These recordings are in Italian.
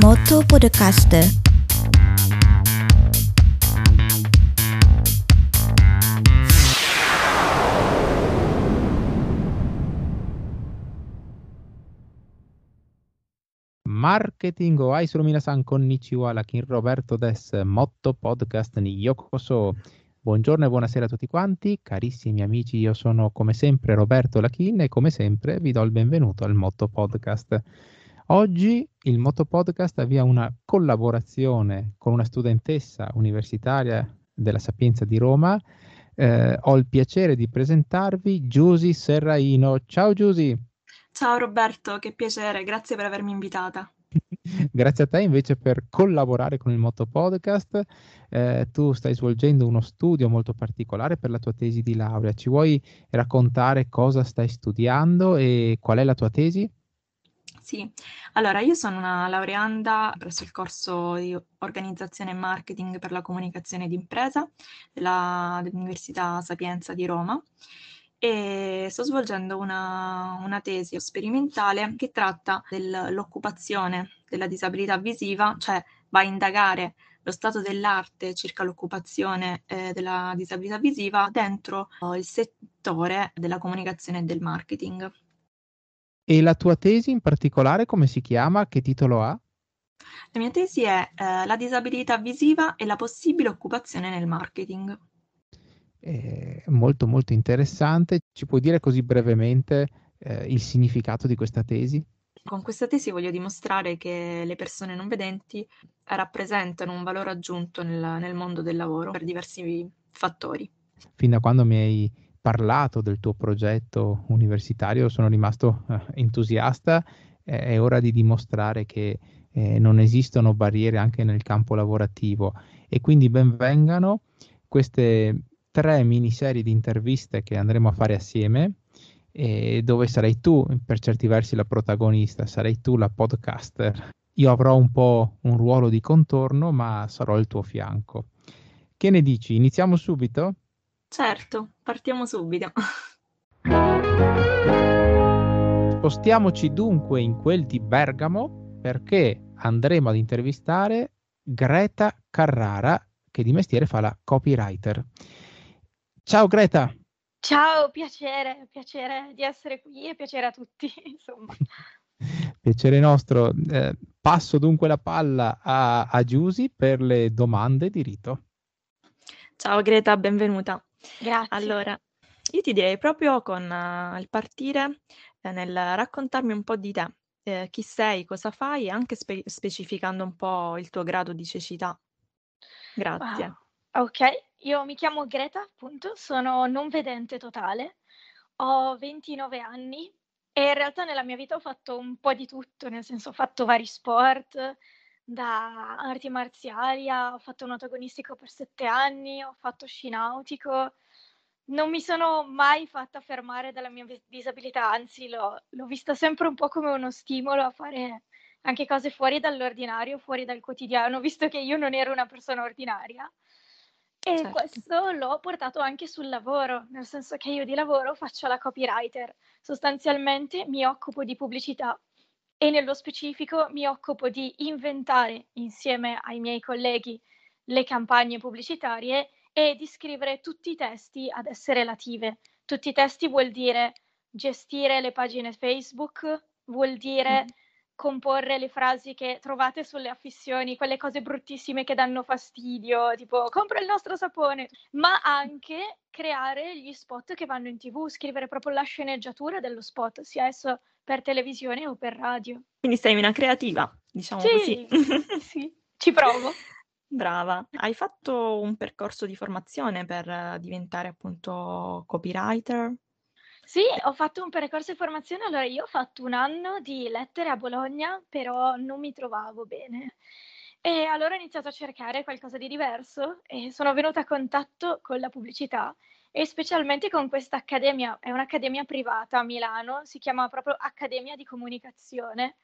Moto Podcast. Marketing o Aisuru minasan konnichiwa, Lakin Roberto des Motto Podcast ni Yokoso. Buongiorno e buonasera a tutti quanti, carissimi amici, io sono come sempre Roberto Lachin e come sempre vi do il benvenuto al Motto Podcast. Oggi il Motto Podcast avvia una collaborazione con una studentessa universitaria della Sapienza di Roma. Eh, ho il piacere di presentarvi Giusy Serraino. Ciao Giusy! Ciao Roberto, che piacere, grazie per avermi invitata. Grazie a te invece per collaborare con il Moto Podcast. Eh, tu stai svolgendo uno studio molto particolare per la tua tesi di laurea. Ci vuoi raccontare cosa stai studiando e qual è la tua tesi? Sì, allora io sono una laureanda presso il corso di organizzazione e marketing per la comunicazione d'impresa della, dell'Università Sapienza di Roma e sto svolgendo una, una tesi sperimentale che tratta dell'occupazione della disabilità visiva, cioè va a indagare lo stato dell'arte circa l'occupazione eh, della disabilità visiva dentro oh, il settore della comunicazione e del marketing. E la tua tesi in particolare come si chiama? Che titolo ha? La mia tesi è eh, La disabilità visiva e la possibile occupazione nel marketing eh, molto molto interessante. Ci puoi dire così brevemente eh, il significato di questa tesi? Con questa tesi voglio dimostrare che le persone non vedenti rappresentano un valore aggiunto nel, nel mondo del lavoro per diversi fattori. Fin da quando mi hai parlato del tuo progetto universitario sono rimasto eh, entusiasta, è ora di dimostrare che eh, non esistono barriere anche nel campo lavorativo e quindi benvengano queste tre miniserie di interviste che andremo a fare assieme dove sarai tu per certi versi la protagonista, sarai tu la podcaster. Io avrò un po' un ruolo di contorno, ma sarò al tuo fianco. Che ne dici? Iniziamo subito? Certo, partiamo subito. Spostiamoci dunque in quel di Bergamo perché andremo ad intervistare Greta Carrara, che di mestiere fa la copywriter. Ciao Greta. Ciao, piacere, piacere di essere qui e piacere a tutti, insomma. piacere nostro. Eh, passo dunque la palla a, a Giusy per le domande di rito. Ciao Greta, benvenuta. Grazie. Allora, io ti direi proprio con uh, il partire eh, nel raccontarmi un po' di te, eh, chi sei, cosa fai anche spe- specificando un po' il tuo grado di cecità. Grazie. Wow. Ok, io mi chiamo Greta, appunto, sono non vedente totale, ho 29 anni e in realtà nella mia vita ho fatto un po' di tutto, nel senso ho fatto vari sport, da arti marziali, ho fatto un agonistico per sette anni, ho fatto sci nautico. Non mi sono mai fatta fermare dalla mia disabilità, anzi l'ho, l'ho vista sempre un po' come uno stimolo a fare anche cose fuori dall'ordinario, fuori dal quotidiano, visto che io non ero una persona ordinaria. E certo. questo l'ho portato anche sul lavoro, nel senso che io di lavoro faccio la copywriter, sostanzialmente mi occupo di pubblicità e nello specifico mi occupo di inventare insieme ai miei colleghi le campagne pubblicitarie e di scrivere tutti i testi ad esse relative. Tutti i testi vuol dire gestire le pagine Facebook, vuol dire mm comporre le frasi che trovate sulle affissioni, quelle cose bruttissime che danno fastidio, tipo compra il nostro sapone, ma anche creare gli spot che vanno in tv, scrivere proprio la sceneggiatura dello spot, sia esso per televisione o per radio. Quindi sei una creativa, diciamo sì, così. sì, ci provo. Brava. Hai fatto un percorso di formazione per diventare appunto copywriter? Sì, ho fatto un percorso di formazione, allora io ho fatto un anno di lettere a Bologna, però non mi trovavo bene. E allora ho iniziato a cercare qualcosa di diverso e sono venuta a contatto con la pubblicità e specialmente con questa accademia, è un'accademia privata a Milano, si chiama proprio Accademia di Comunicazione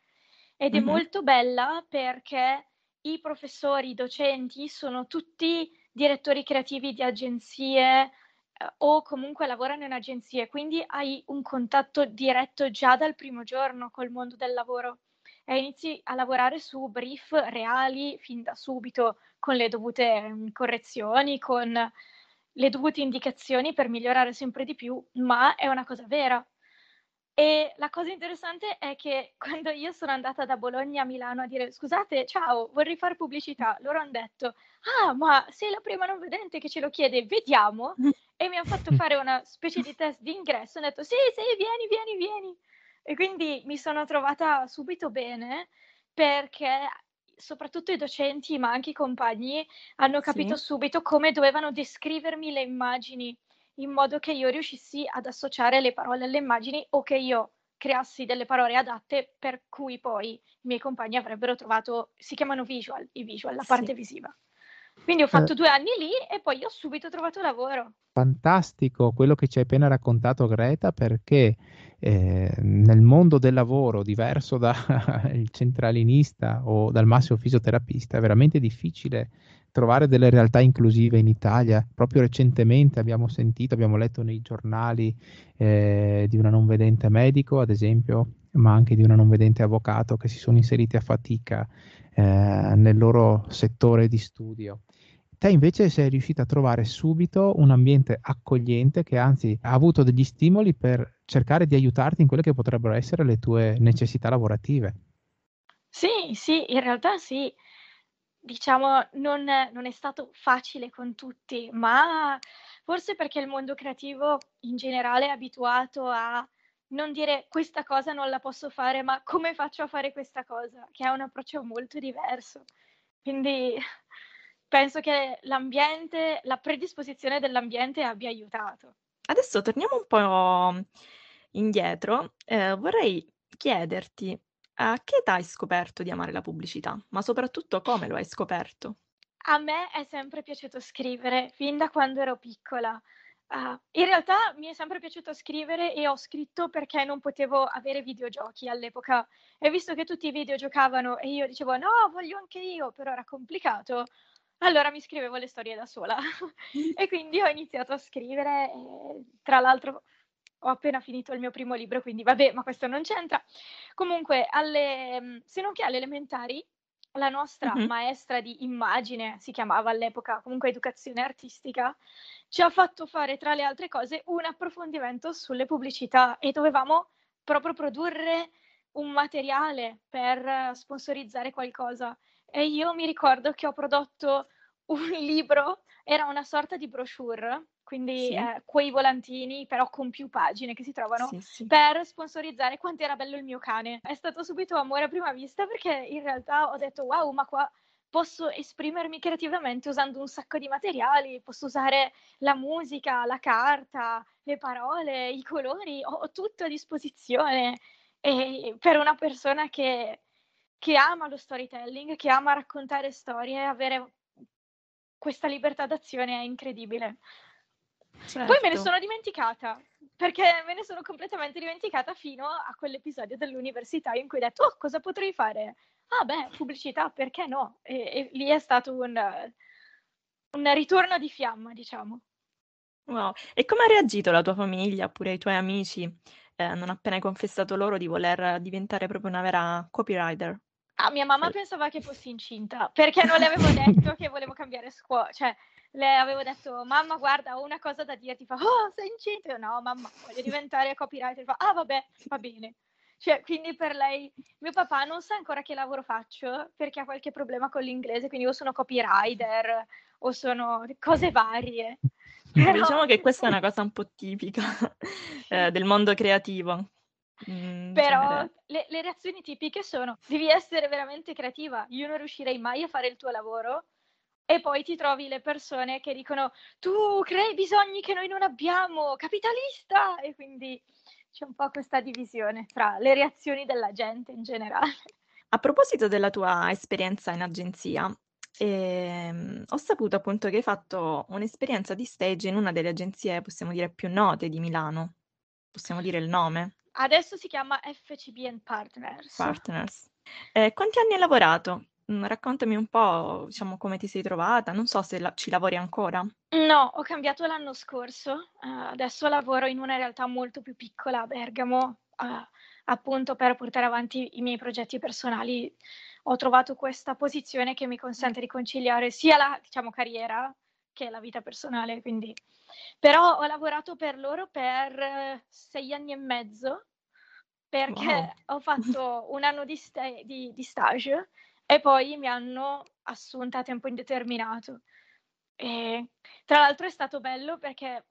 ed è mm-hmm. molto bella perché i professori, i docenti sono tutti direttori creativi di agenzie, eh, o comunque lavorano in agenzie, quindi hai un contatto diretto già dal primo giorno col mondo del lavoro. e inizi a lavorare su brief reali fin da subito, con le dovute mm, correzioni, con le dovute indicazioni per migliorare sempre di più, ma è una cosa vera. E la cosa interessante è che quando io sono andata da Bologna a Milano a dire scusate, ciao, vorrei fare pubblicità, loro hanno detto, ah, ma sei la prima non vedente che ce lo chiede, vediamo. E mi hanno fatto fare una specie di test di ingresso, hanno detto, sì, sì, vieni, vieni, vieni. E quindi mi sono trovata subito bene perché soprattutto i docenti, ma anche i compagni, hanno capito sì. subito come dovevano descrivermi le immagini in modo che io riuscissi ad associare le parole alle immagini o che io creassi delle parole adatte per cui poi i miei compagni avrebbero trovato, si chiamano visual, i visual, la parte sì. visiva. Quindi ho fatto eh. due anni lì e poi ho subito trovato lavoro. Fantastico quello che ci hai appena raccontato Greta perché eh, nel mondo del lavoro diverso dal centralinista o dal massimo fisioterapista è veramente difficile trovare delle realtà inclusive in Italia. Proprio recentemente abbiamo sentito, abbiamo letto nei giornali eh, di una non vedente medico, ad esempio, ma anche di una non vedente avvocato che si sono inseriti a fatica eh, nel loro settore di studio. Te invece sei riuscita a trovare subito un ambiente accogliente che anzi ha avuto degli stimoli per cercare di aiutarti in quelle che potrebbero essere le tue necessità lavorative. Sì, sì, in realtà sì diciamo, non, non è stato facile con tutti, ma forse perché il mondo creativo in generale è abituato a non dire questa cosa non la posso fare, ma come faccio a fare questa cosa, che è un approccio molto diverso. Quindi penso che l'ambiente, la predisposizione dell'ambiente abbia aiutato. Adesso torniamo un po' indietro. Eh, vorrei chiederti a che età hai scoperto di amare la pubblicità? Ma soprattutto come lo hai scoperto? A me è sempre piaciuto scrivere, fin da quando ero piccola. Uh, in realtà mi è sempre piaciuto scrivere e ho scritto perché non potevo avere videogiochi all'epoca. E visto che tutti i video giocavano e io dicevo no, voglio anche io, però era complicato, allora mi scrivevo le storie da sola. e quindi ho iniziato a scrivere. E, tra l'altro ho appena finito il mio primo libro, quindi vabbè, ma questo non c'entra. Comunque, alle, mm, se non che alle elementari, la nostra mm-hmm. maestra di immagine, si chiamava all'epoca comunque educazione artistica, ci ha fatto fare tra le altre cose un approfondimento sulle pubblicità e dovevamo proprio produrre un materiale per sponsorizzare qualcosa. E io mi ricordo che ho prodotto un libro, era una sorta di brochure quindi sì. eh, quei volantini però con più pagine che si trovano sì, sì. per sponsorizzare quanto era bello il mio cane. È stato subito amore a prima vista perché in realtà ho detto wow, ma qua posso esprimermi creativamente usando un sacco di materiali, posso usare la musica, la carta, le parole, i colori, ho, ho tutto a disposizione. E per una persona che, che ama lo storytelling, che ama raccontare storie, avere questa libertà d'azione è incredibile. Certo. Poi me ne certo. sono dimenticata, perché me ne sono completamente dimenticata fino a quell'episodio dell'università in cui ho detto, oh, cosa potrei fare? Ah beh, pubblicità, perché no? E, e lì è stato un, un ritorno di fiamma, diciamo. Wow. E come ha reagito la tua famiglia oppure i tuoi amici eh, non appena hai confessato loro di voler diventare proprio una vera copywriter? Ah, mia mamma pensava che fossi incinta perché non le avevo detto che volevo cambiare scuola, cioè le avevo detto, mamma guarda ho una cosa da dirti, fa, oh sei incinta? No mamma, voglio diventare copywriter, fa, ah vabbè, va bene. Cioè, quindi per lei, mio papà non sa ancora che lavoro faccio perché ha qualche problema con l'inglese, quindi o sono copywriter o sono cose varie. Però... Diciamo che questa è una cosa un po' tipica eh, del mondo creativo. Mm, Però le, le reazioni tipiche sono: devi essere veramente creativa, io non riuscirei mai a fare il tuo lavoro e poi ti trovi le persone che dicono tu crei bisogni che noi non abbiamo, capitalista! E quindi c'è un po' questa divisione tra le reazioni della gente in generale. A proposito della tua esperienza in agenzia, ehm, ho saputo appunto che hai fatto un'esperienza di stage in una delle agenzie, possiamo dire, più note di Milano. Possiamo dire il nome? Adesso si chiama FCB Partners. Partners. Eh, quanti anni hai lavorato? Mhmm, raccontami un po', diciamo, come ti sei trovata. Non so se la ci lavori ancora. No, ho cambiato l'anno scorso. Uhm, adesso lavoro in una realtà molto più piccola a Bergamo, a appunto per portare avanti i miei progetti personali ho trovato questa posizione che mi consente di conciliare sia la diciamo, carriera che la vita personale. Quindi. Però ho lavorato per loro per sei anni e mezzo perché wow. ho fatto un anno di, sta- di, di stage e poi mi hanno assunta a tempo indeterminato. E, tra l'altro è stato bello perché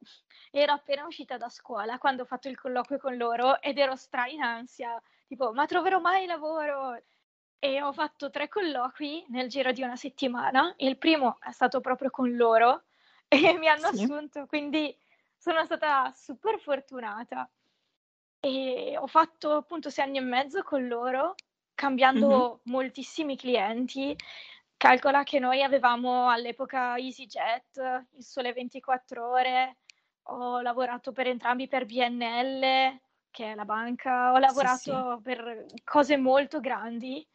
ero appena uscita da scuola quando ho fatto il colloquio con loro ed ero stra in ansia, tipo ma troverò mai lavoro? E ho fatto tre colloqui nel giro di una settimana. Il primo è stato proprio con loro e mi hanno sì. assunto, quindi sono stata super fortunata. E ho fatto appunto sei anni e mezzo con loro, cambiando mm-hmm. moltissimi clienti. Calcola che noi avevamo all'epoca EasyJet, il Sole 24 Ore, ho lavorato per entrambi per BNL, che è la banca, ho lavorato sì, sì. per cose molto grandi.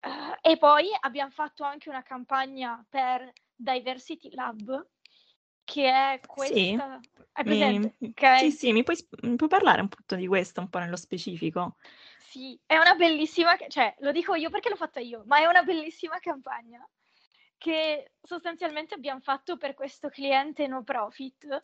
Uh, e poi abbiamo fatto anche una campagna per Diversity Lab, che è questa... Sì, Hai presente? Mi... Okay. sì, sì mi, puoi, mi puoi parlare un po' di questo, un po' nello specifico? Sì, è una bellissima, cioè lo dico io perché l'ho fatta io, ma è una bellissima campagna che sostanzialmente abbiamo fatto per questo cliente no profit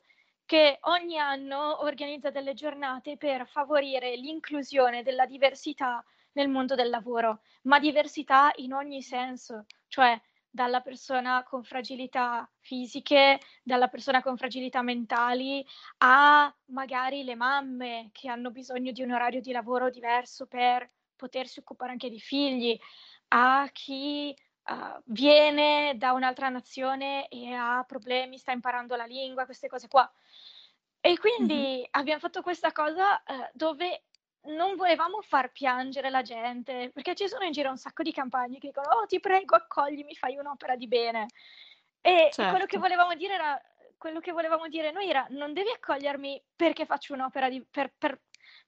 che ogni anno organizza delle giornate per favorire l'inclusione della diversità nel mondo del lavoro, ma diversità in ogni senso, cioè dalla persona con fragilità fisiche, dalla persona con fragilità mentali, a magari le mamme che hanno bisogno di un orario di lavoro diverso per potersi occupare anche di figli, a chi uh, viene da un'altra nazione e ha problemi, sta imparando la lingua, queste cose qua. E quindi mm-hmm. abbiamo fatto questa cosa uh, dove non volevamo far piangere la gente, perché ci sono in giro un sacco di campagne che dicono oh ti prego accoglimi, fai un'opera di bene. E certo. quello che certo. volevamo dire era, quello che volevamo dire noi era non devi accogliermi perché faccio un'opera di, per, per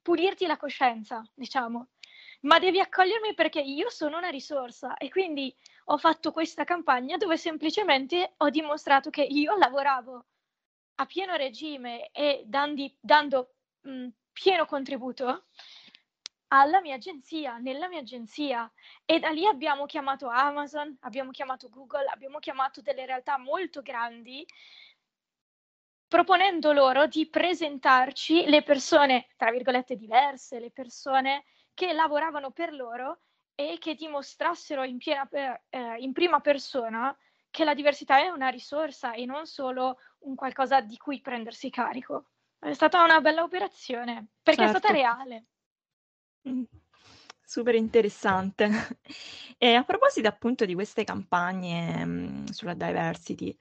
pulirti la coscienza, diciamo, ma devi accogliermi perché io sono una risorsa e quindi ho fatto questa campagna dove semplicemente ho dimostrato che io lavoravo a pieno regime e dandi, dando mh, pieno contributo alla mia agenzia, nella mia agenzia e da lì abbiamo chiamato Amazon, abbiamo chiamato Google, abbiamo chiamato delle realtà molto grandi proponendo loro di presentarci le persone, tra virgolette, diverse, le persone che lavoravano per loro e che dimostrassero in, piena, eh, in prima persona che la diversità è una risorsa e non solo un qualcosa di cui prendersi carico. È stata una bella operazione, perché certo. è stata certo. reale. Mm, super interessante. E a proposito appunto di queste campagne mh, mm, sulla diversity,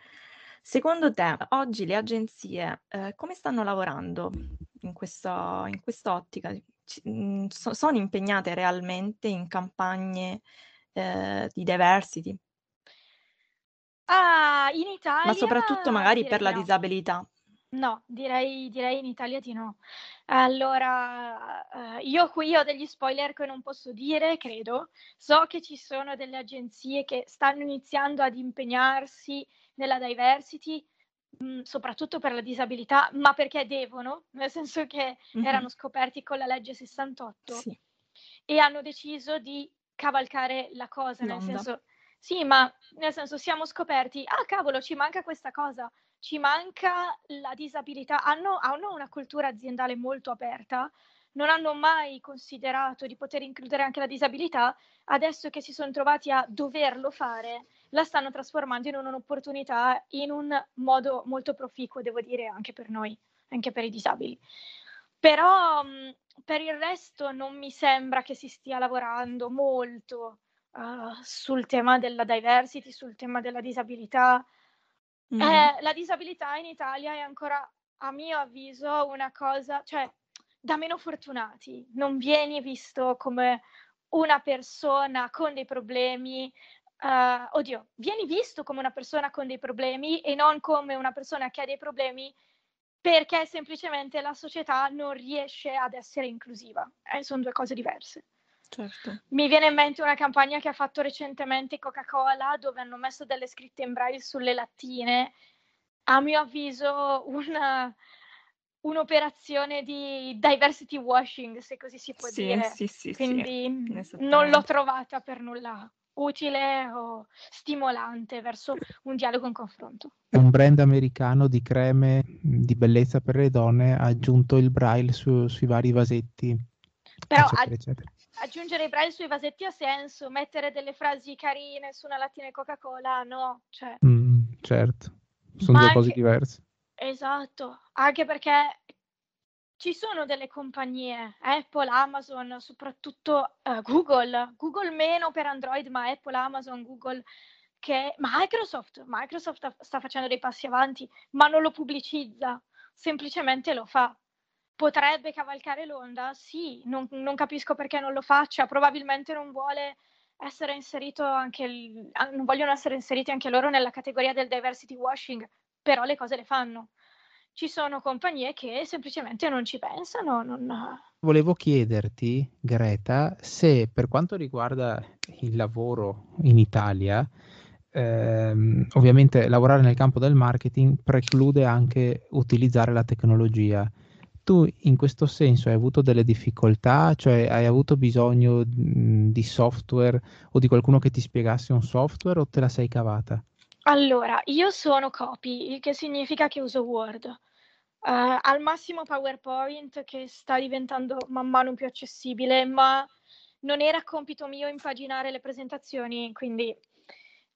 secondo te oggi le agenzie eh, come stanno lavorando in, questo, in quest'ottica? C- mh, mm, so- sono impegnate realmente in campagne eh, di diversity? Ah, in Italia... Ma soprattutto magari per la no. disabilità. No, direi, direi in Italia di no. Allora, eh, io qui ho degli spoiler che non posso dire, credo. So che ci sono delle agenzie che stanno iniziando ad impegnarsi nella diversity, mh, mm, soprattutto per la disabilità, ma perché devono, nel senso che mm-hmm. erano scoperti con la legge 68 sì. e hanno deciso di cavalcare la cosa, nel L'onda. senso, sì, ma nel senso siamo scoperti, ah cavolo, ci manca questa cosa ci manca la disabilità, hanno, hanno una cultura aziendale molto aperta, non hanno mai considerato di poter includere anche la disabilità, adesso che si sono trovati a doverlo fare, la stanno trasformando in un'opportunità in un modo molto proficuo, devo dire, anche per noi, anche per i disabili. Però per il resto non mi sembra che si stia lavorando molto uh, sul tema della diversity, sul tema della disabilità. Mm. Eh, la disabilità in Italia è ancora, a mio avviso, una cosa, cioè, da meno fortunati. Non vieni visto come una persona con dei problemi, uh, oddio, vieni visto come una persona con dei problemi e non come una persona che ha dei problemi perché semplicemente la società non riesce ad essere inclusiva. Eh, sono due cose diverse. Certo. Mi viene in mente una campagna che ha fatto recentemente Coca-Cola dove hanno messo delle scritte in braille sulle lattine. A mio avviso una, un'operazione di diversity washing, se così si può Sì, dire. sì, sì, sì, Quindi non l'ho trovata per nulla utile o stimolante verso un dialogo in confronto. È un brand americano di creme di bellezza per le donne ha aggiunto il braille su- sui vari vasetti, Però eccetera, eccetera. Aggiungere i braille sui vasetti ha senso, mettere delle frasi carine su una lattina di Coca-Cola no, cioè, Mm, certo, sono Ma due cose anche- diverse. esatto, anche perché ci sono delle compagnie, Apple, Amazon, soprattutto eh, Google, Google meno per Android, ma Apple, Amazon, Google, che Microsoft, Microsoft sta facendo dei passi avanti, ma non lo pubblicizza, semplicemente lo fa. Potrebbe cavalcare l'onda? Sì, non, non capisco perché non lo faccia, probabilmente non vuole essere inserito anche il- ah, non vogliono essere inseriti anche loro nella categoria del diversity washing, però le cose le fanno. Ci sono compagnie che semplicemente non ci pensano, non... Volevo chiederti, Greta, se per quanto riguarda il lavoro in Italia, ehm, ovviamente lavorare nel campo del marketing preclude anche utilizzare la tecnologia. Tu in questo senso hai avuto delle difficoltà, cioè hai avuto bisogno mh, di software o di qualcuno che ti spiegasse un software o te la sei cavata? Allora, io sono copy, il che significa che uso Word. Eh, al massimo PowerPoint che sta diventando man mano più accessibile, ma non era compito mio impaginare le presentazioni, quindi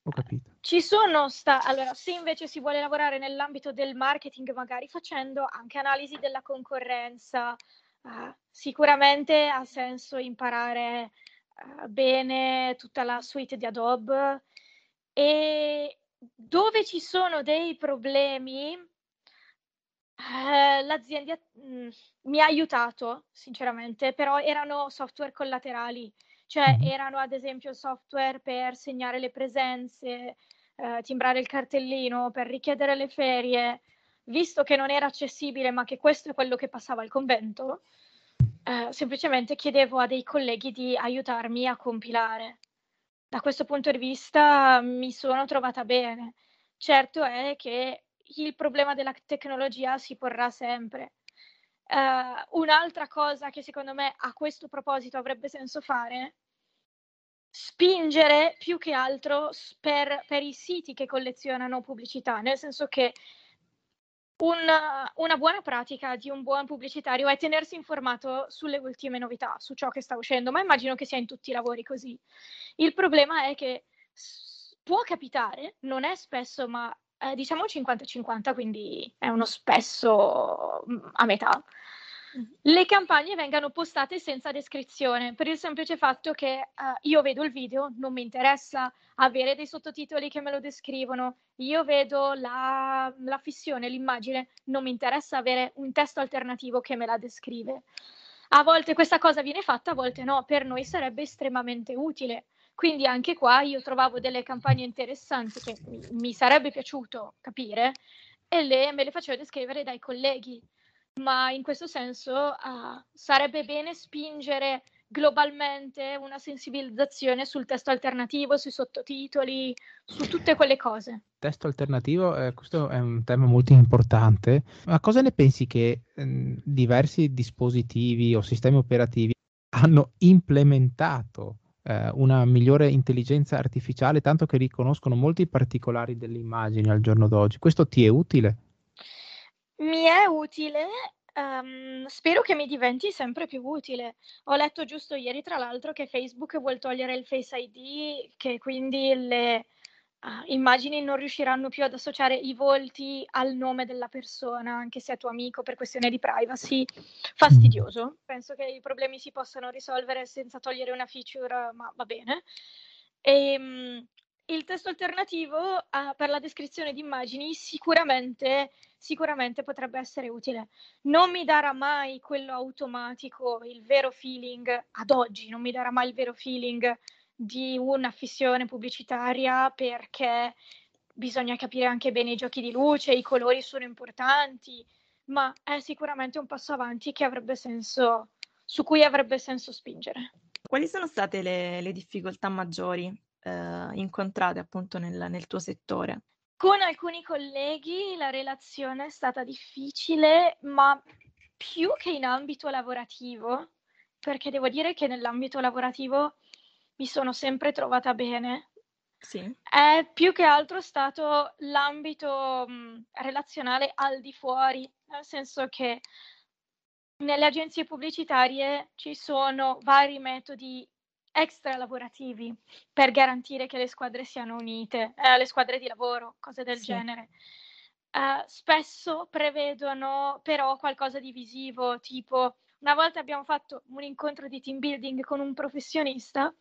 Ho capito. ci sono sta- allora, se invece si vuole lavorare nell'ambito del marketing, magari facendo anche analisi della concorrenza, eh, sicuramente ha senso imparare eh, bene tutta la suite di Adobe e dove ci sono dei problemi, eh, l'azienda mm, mi ha aiutato, sinceramente, però erano software collaterali, cioè erano ad esempio software per segnare le presenze, eh, timbrare il cartellino, per richiedere le ferie, visto che non era accessibile, ma che questo è quello che passava al convento, eh, semplicemente chiedevo a dei colleghi di aiutarmi a compilare. Da questo punto di vista mi sono trovata bene. Certo è che il problema della tecnologia si porrà sempre. Eh, un'altra cosa che secondo me a questo proposito avrebbe senso fare, spingere più che altro per, per i siti che collezionano pubblicità, nel senso che una, una buona pratica di un buon pubblicitario è tenersi informato sulle ultime novità, su ciò che sta uscendo, ma immagino che sia in tutti i lavori così. Il problema è che può capitare, non è spesso, ma eh, diciamo 50-50, quindi è uno spesso mm, a metà. Le campagne vengano postate senza descrizione per il semplice fatto che eh, io vedo il video, non mi interessa avere dei sottotitoli che me lo descrivono, io vedo la, la fissione, l'immagine, non mi interessa avere un testo alternativo che me la descrive. A volte questa cosa viene fatta, a volte no, per noi sarebbe estremamente utile. Quindi anche qua io trovavo delle campagne interessanti che mi, sarebbe piaciuto capire e le, me le facevo descrivere dai colleghi. Ma in questo senso ah, sarebbe bene spingere globalmente una sensibilizzazione sul testo alternativo, sui sottotitoli, su tutte quelle cose. Testo alternativo, eh, questo è un tema molto importante. Ma cosa ne pensi che ehm, diversi dispositivi o sistemi operativi hanno implementato eh, una migliore intelligenza artificiale, tanto che riconoscono molti particolari delle immagini al giorno d'oggi? Questo ti è utile? Mi è utile, ehm, spero che mi diventi sempre più utile. Ho letto giusto ieri, tra l'altro, che Facebook vuol togliere il Face ID, che quindi le immagini non riusciranno più ad associare i volti al nome della persona, anche se è tuo amico, per questione di privacy. Fastidioso. Penso che i problemi si possano risolvere senza togliere una feature, ma va bene. Ehm, il testo alternativo ah, per la descrizione di immagini sicuramente, sicuramente potrebbe essere utile. Non mi darà mai quello automatico, il vero feeling, ad oggi non mi darà mai il vero feeling di una fissione pubblicitaria perché bisogna capire anche bene i giochi di luce, i colori sono importanti, ma è sicuramente un passo avanti che avrebbe senso, su cui avrebbe senso spingere. Quali sono state le, le difficoltà maggiori eh, incontrate appunto nel, nel tuo settore? Con alcuni colleghi la relazione è stata difficile, ma più che in ambito lavorativo, perché devo dire che nell'ambito lavorativo mi sono sempre trovata bene. Sì. È più che altro stato l'ambito mh, relazionale al di fuori, nel senso che nelle agenzie pubblicitarie ci sono vari metodi extra lavorativi per garantire che le squadre siano unite, eh, le squadre di lavoro, cose del Sì. genere. Eh, spesso prevedono però qualcosa di visivo, tipo una volta abbiamo fatto un incontro di team building con un professionista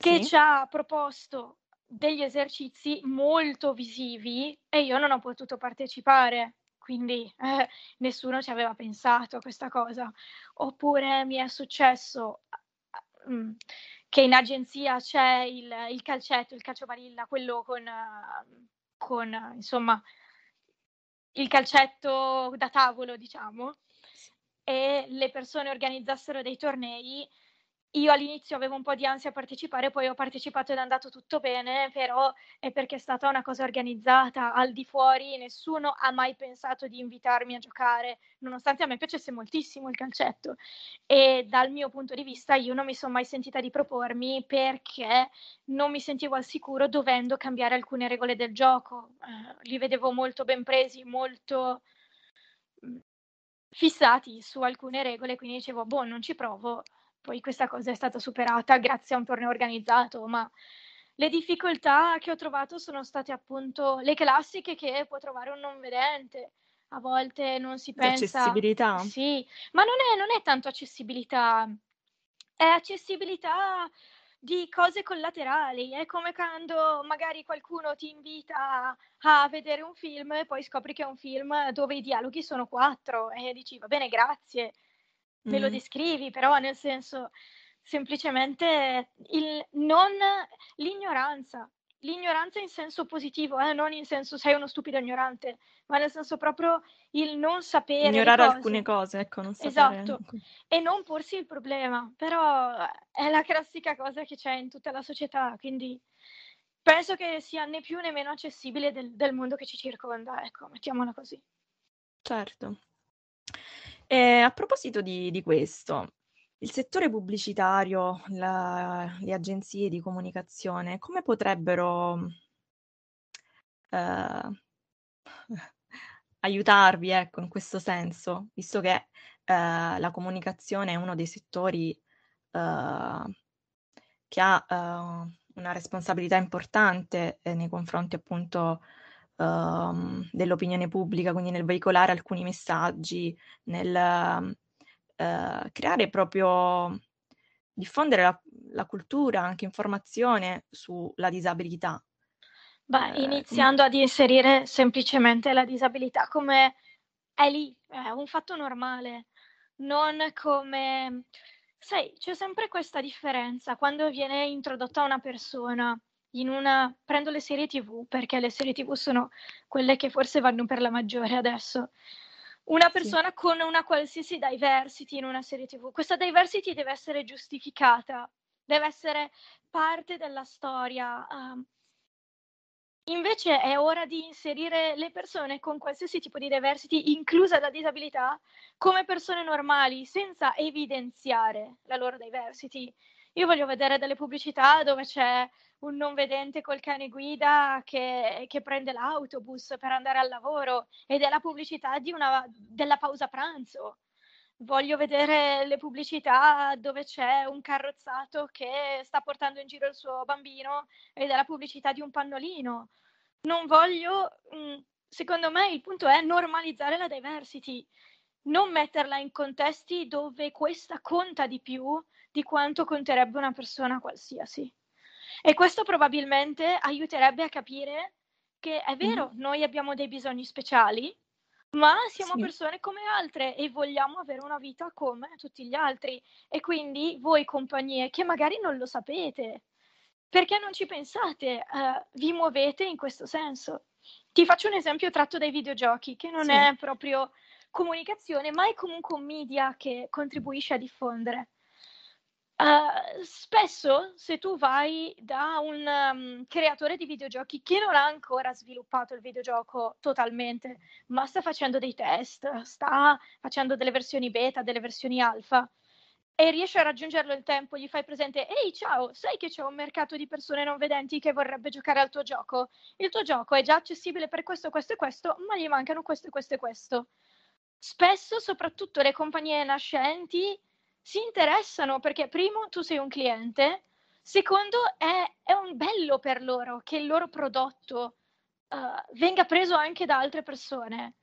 che Sì. ci ha proposto degli esercizi molto visivi e io non ho potuto partecipare, quindi eh, nessuno ci aveva pensato a questa cosa. Oppure mi è successo mm, che in agenzia c'è il, il calcetto, il calciobarilla, quello con, con insomma il calcetto da tavolo, diciamo, e le persone organizzassero dei tornei. Io all'inizio avevo un po' di ansia a partecipare, poi ho partecipato ed è andato tutto bene, però è perché è stata una cosa organizzata al di fuori, nessuno ha mai pensato di invitarmi a giocare, nonostante a me piacesse moltissimo il calcetto. E dal mio punto di vista io non mi sono mai sentita di propormi perché non mi sentivo al sicuro dovendo cambiare alcune regole del gioco. Eh, li vedevo molto ben presi, molto mm, fissati su alcune regole, quindi dicevo, boh, non ci provo. Poi questa cosa è stata superata grazie a un torneo organizzato, ma le difficoltà che ho trovato sono state appunto le classiche che può trovare un non vedente. A volte non si pensa... L'accessibilità? Sì, ma non è, non è tanto accessibilità, è accessibilità di cose collaterali. È come quando magari qualcuno ti invita a vedere un film e poi scopri che è un film dove i dialoghi sono quattro e dici va bene, grazie, me lo Mm. descrivi, però nel senso semplicemente il non, l'ignoranza. L'ignoranza in senso positivo, eh, non in senso sei uno stupido ignorante, ma nel senso proprio il non sapere Ignorare cose. alcune cose, ecco, non sapere. Esatto, e non porsi il problema, però è la classica cosa che c'è in tutta la società, quindi penso che sia né più né meno accessibile del, del mondo che ci circonda, ecco, mettiamola così. Certo. E a proposito di, di questo, il settore pubblicitario, la- le agenzie di comunicazione, come potrebbero eh, aiutarvi, ecco, in questo senso, visto che eh, la comunicazione è uno dei settori eh, che ha eh, una responsabilità importante eh, nei confronti appunto ehm, dell'opinione pubblica, quindi nel veicolare alcuni messaggi, nel eh, creare proprio, diffondere la, la cultura, anche informazione sulla disabilità. Beh, Eh, iniziando ad inserire semplicemente la disabilità come è lì, è un fatto normale, non come... Sai, c'è sempre questa differenza quando viene introdotta una persona in una... Prendo le serie TV perché le serie TV sono quelle che forse vanno per la maggiore adesso. Una Sì. persona con una qualsiasi diversity in una serie TV. Questa diversity deve essere giustificata, deve essere parte della storia. um, Invece è ora di inserire le persone con qualsiasi tipo di diversity, inclusa la disabilità, come persone normali, senza evidenziare la loro diversity. Io voglio vedere delle pubblicità dove c'è un non vedente col cane guida che, che prende l'autobus per andare al lavoro ed è la pubblicità una, della pausa pranzo. Voglio vedere le pubblicità dove c'è un carrozzato che sta portando in giro il suo bambino ed è la pubblicità di un pannolino. Non voglio, mh, secondo me il punto è normalizzare la diversity, non metterla in contesti dove questa conta di più di quanto conterebbe una persona qualsiasi. E questo probabilmente aiuterebbe a capire che è vero, noi abbiamo dei bisogni speciali, ma siamo Sì. persone come altre e vogliamo avere una vita come tutti gli altri. E quindi voi compagnie che magari non lo sapete, perché non ci pensate, eh, vi muovete in questo senso. Ti faccio un esempio tratto dai videogiochi, che non Sì. è proprio comunicazione, ma è comunque un media che contribuisce a diffondere. Uh, spesso se tu vai da un um, creatore di videogiochi che non ha ancora sviluppato il videogioco totalmente, ma sta facendo dei test, sta facendo delle versioni beta, delle versioni alfa, e riesci a raggiungerlo il tempo, gli fai presente, ehi ciao, sai che c'è un mercato di persone non vedenti che vorrebbe giocare al tuo gioco? Il tuo gioco è già accessibile per questo, questo e questo, ma gli mancano questo e questo e questo. Spesso, soprattutto le compagnie nascenti, si interessano perché primo tu sei un cliente, secondo è, è un bello per loro che il loro prodotto uh, venga preso anche da altre persone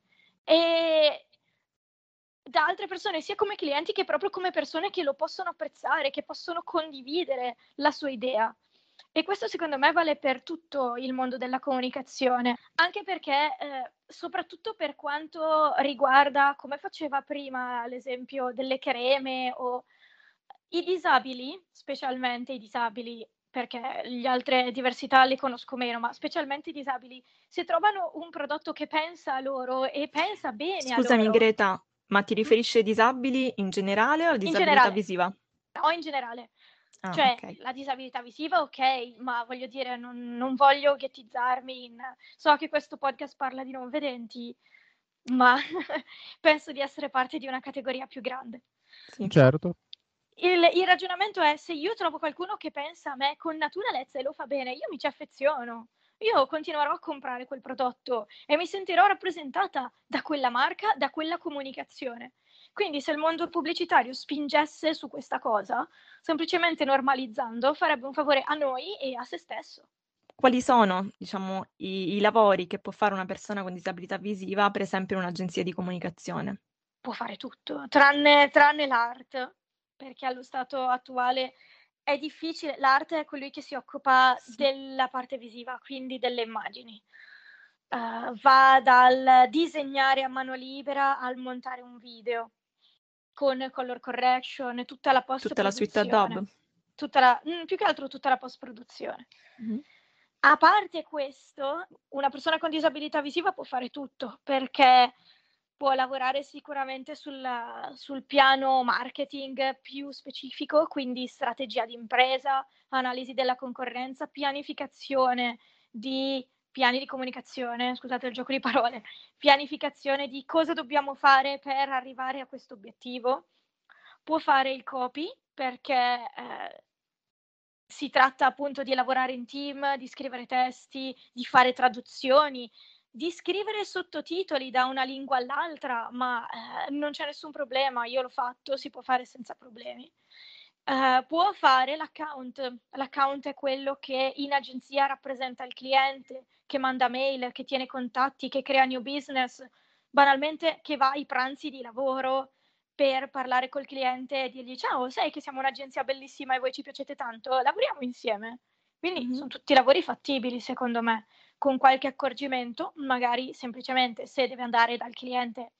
e da altre persone sia come clienti che proprio come persone che lo possono apprezzare, che possono condividere la sua idea. E questo secondo me vale per tutto il mondo della comunicazione, anche perché eh, soprattutto per quanto riguarda, come faceva prima l'esempio delle creme o i disabili, specialmente i disabili, perché le altre diversità le conosco meno, ma specialmente i disabili, se trovano un prodotto che pensa a loro e pensa bene Scusami a loro... Greta, ma ti mm? riferisci ai disabili in generale o alla disabilità generale. visiva? O in generale. Ah, cioè, okay. la disabilità visiva, ok, ma voglio dire, non, non, voglio ghettizzarmi in... So che questo podcast parla di non vedenti, ma penso di essere parte di una categoria più grande. Sì, certo. Il, il, ragionamento è se io trovo qualcuno che pensa a me con naturalezza e lo fa bene, io mi ci affeziono. Io continuerò a comprare quel prodotto e mi sentirò rappresentata da quella marca, da quella comunicazione. Quindi se il mondo pubblicitario spingesse su questa cosa, semplicemente normalizzando, farebbe un favore a noi e a se stesso. Quali sono, diciamo, i, i lavori che può fare una persona con disabilità visiva, per esempio in un'agenzia di comunicazione? Può fare tutto, tranne, tranne l'art, perché allo stato attuale è difficile. L'arte è colui che si occupa sì. della parte visiva, quindi delle immagini. Uh, va dal disegnare a mano libera al montare un video con color correction, tutta la post Tutta la suite Adobe. Tutta la, mm, più che altro tutta la post-produzione. Mm-hmm. A parte questo, una persona con disabilità visiva può fare tutto perché può lavorare sicuramente sulla, sul piano marketing più specifico, quindi strategia di impresa, analisi della concorrenza, pianificazione di piani di comunicazione, scusate il gioco di parole, pianificazione di cosa dobbiamo fare per arrivare a questo obiettivo. Può fare il copy perché eh, si tratta appunto di lavorare in team, di scrivere testi, di fare traduzioni, di scrivere sottotitoli da una lingua all'altra, ma eh, non c'è nessun problema, io l'ho fatto, si può fare senza problemi. Uh, può fare l'account. L'account è quello che in agenzia rappresenta il cliente, che manda mail, che tiene contatti, che crea new business, banalmente che va ai pranzi di lavoro per parlare col cliente e dirgli ciao, sai che siamo un'agenzia bellissima e voi ci piacete tanto, lavoriamo insieme. Quindi mm-hmm. sono tutti lavori fattibili secondo me, con qualche accorgimento, magari semplicemente se deve andare dal cliente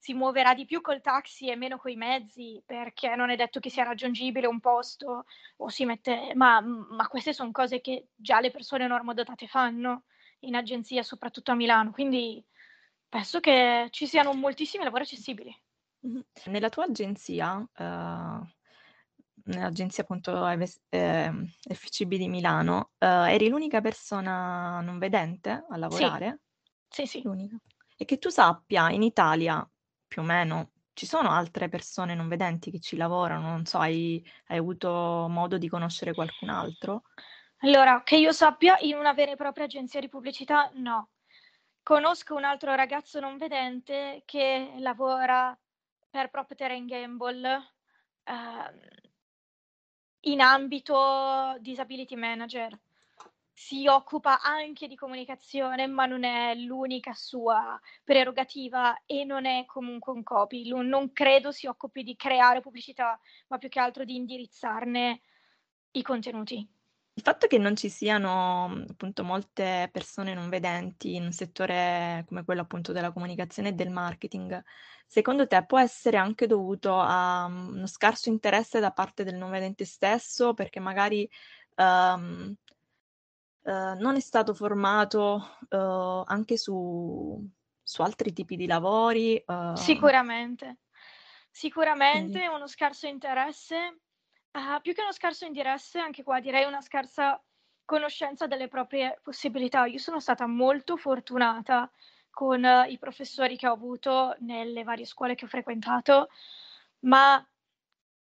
si muoverà di più col taxi e meno coi mezzi perché non è detto che sia raggiungibile un posto o si mette, ma, ma queste sono cose che già le persone normodotate fanno in agenzia, soprattutto a Milano, quindi penso che ci siano moltissimi lavori accessibili. Mm-hmm. Nella tua agenzia, uh, nell'agenzia appunto eh, FCB di Milano, uh, eri l'unica persona non vedente a lavorare? Sì, sì. sì. L'unica. E che tu sappia, in Italia più o meno ci sono altre persone non vedenti che ci lavorano? Non so, hai, hai avuto modo di conoscere qualcun altro? Allora, che io sappia, in una vera e propria agenzia di pubblicità, no. Conosco un altro ragazzo non vedente che lavora per Procter Gamble eh, in ambito disability manager si occupa anche di comunicazione, ma non è l'unica sua prerogativa e non è comunque un copy. Non credo si occupi di creare pubblicità, ma più che altro di indirizzarne i contenuti. Il fatto che non ci siano appunto molte persone non vedenti in un settore come quello appunto della comunicazione e del marketing, secondo te può essere anche dovuto a uno scarso interesse da parte del non vedente stesso, perché magari um, Ehm, non è stato formato, uhm, anche su su altri tipi di lavori? Uhm Sicuramente. Sicuramente uno scarso interesse, Uh, più che uno scarso interesse, anche qua direi una scarsa conoscenza delle proprie possibilità. Io sono stata molto fortunata con uh, i professori che ho avuto nelle varie scuole che ho frequentato, ma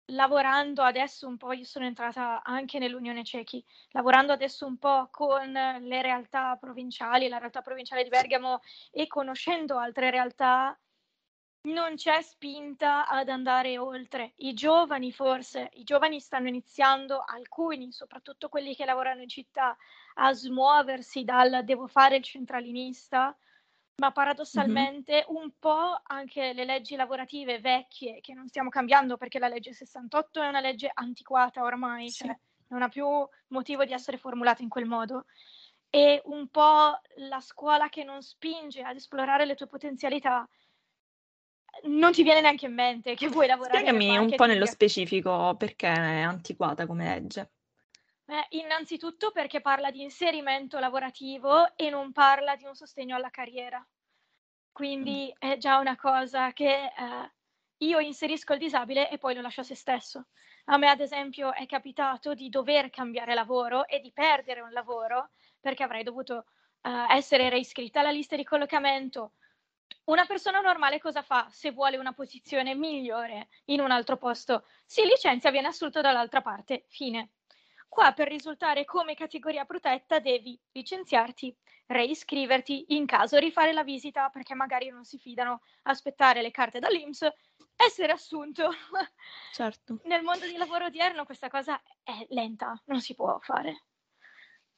lavorando adesso un po', io sono entrata anche nell'Unione Cechi, lavorando adesso un po' con le realtà provinciali, la realtà provinciale di Bergamo e conoscendo altre realtà, non c'è spinta ad andare oltre. I giovani forse, i giovani stanno iniziando, alcuni, soprattutto quelli che lavorano in città, a smuoversi dal devo fare il centralinista ma paradossalmente mm-hmm. un po' anche le leggi lavorative vecchie che non stiamo cambiando perché la legge 68 è una legge antiquata ormai, sì. cioè non ha più motivo di essere formulata in quel modo. E un po' la scuola che non spinge ad esplorare le tue potenzialità, non ti viene neanche in mente che vuoi lavorare. Spiegami un po' nello specifico perché è antiquata come legge. Beh, innanzitutto perché parla di inserimento lavorativo e non parla di un sostegno alla carriera. Quindi mm. è già una cosa che eh, io inserisco il disabile e poi lo lascio a se stesso. A me, ad esempio, è capitato di dover cambiare lavoro e di perdere un lavoro perché avrei dovuto eh, essere reiscritta alla lista di collocamento. Una persona normale cosa fa se vuole una posizione migliore in un altro posto? Si licenzia, viene assunto dall'altra parte. Fine. Qua per risultare come categoria protetta devi licenziarti, reiscriverti, in caso rifare la visita perché magari non si fidano, aspettare le carte dall'Inps, essere assunto. Certo. Nel mondo di lavoro odierno questa cosa è lenta, non si può fare.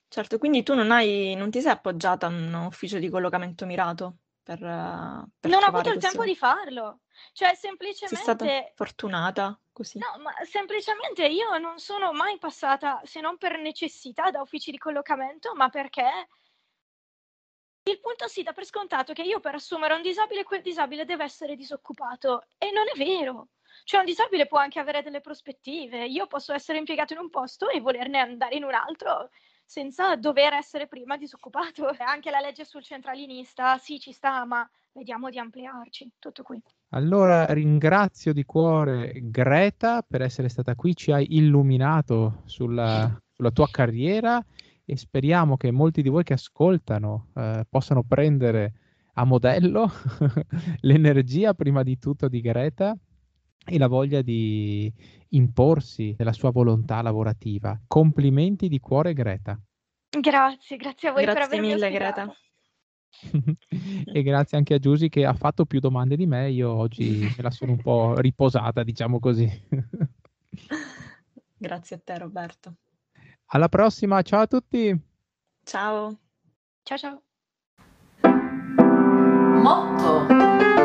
Certo, quindi tu non, hai, non ti sei appoggiata a un ufficio di collocamento mirato per, per Non ho avuto il tempo di farlo. Cioè, semplicemente... Sei stata fortunata così. No, ma semplicemente io non sono mai passata, se non per necessità, da uffici di collocamento, ma perché il punto si dà per scontato che io per assumere un disabile, quel disabile deve essere disoccupato. E non è vero. Cioè, un disabile può anche avere delle prospettive. Io posso essere impiegato in un posto e volerne andare in un altro senza dover essere prima disoccupato. Anche la legge sul centralinista, sì, ci sta, ma vediamo di ampliarci. Tutto qui. Allora ringrazio di cuore Greta per essere stata qui, ci hai illuminato sulla, sulla tua carriera e speriamo che molti di voi che ascoltano eh, possano prendere a modello l'energia prima di tutto di Greta e la voglia di imporsi nella sua volontà lavorativa. Complimenti di cuore Greta. Grazie, grazie a voi grazie per avermi mille ospitato. Greta. E grazie anche a Giusy che ha fatto più domande di me, io oggi me la sono un po' riposata, diciamo così. grazie a te Roberto. Alla prossima, ciao a tutti. Ciao. Ciao ciao. Motto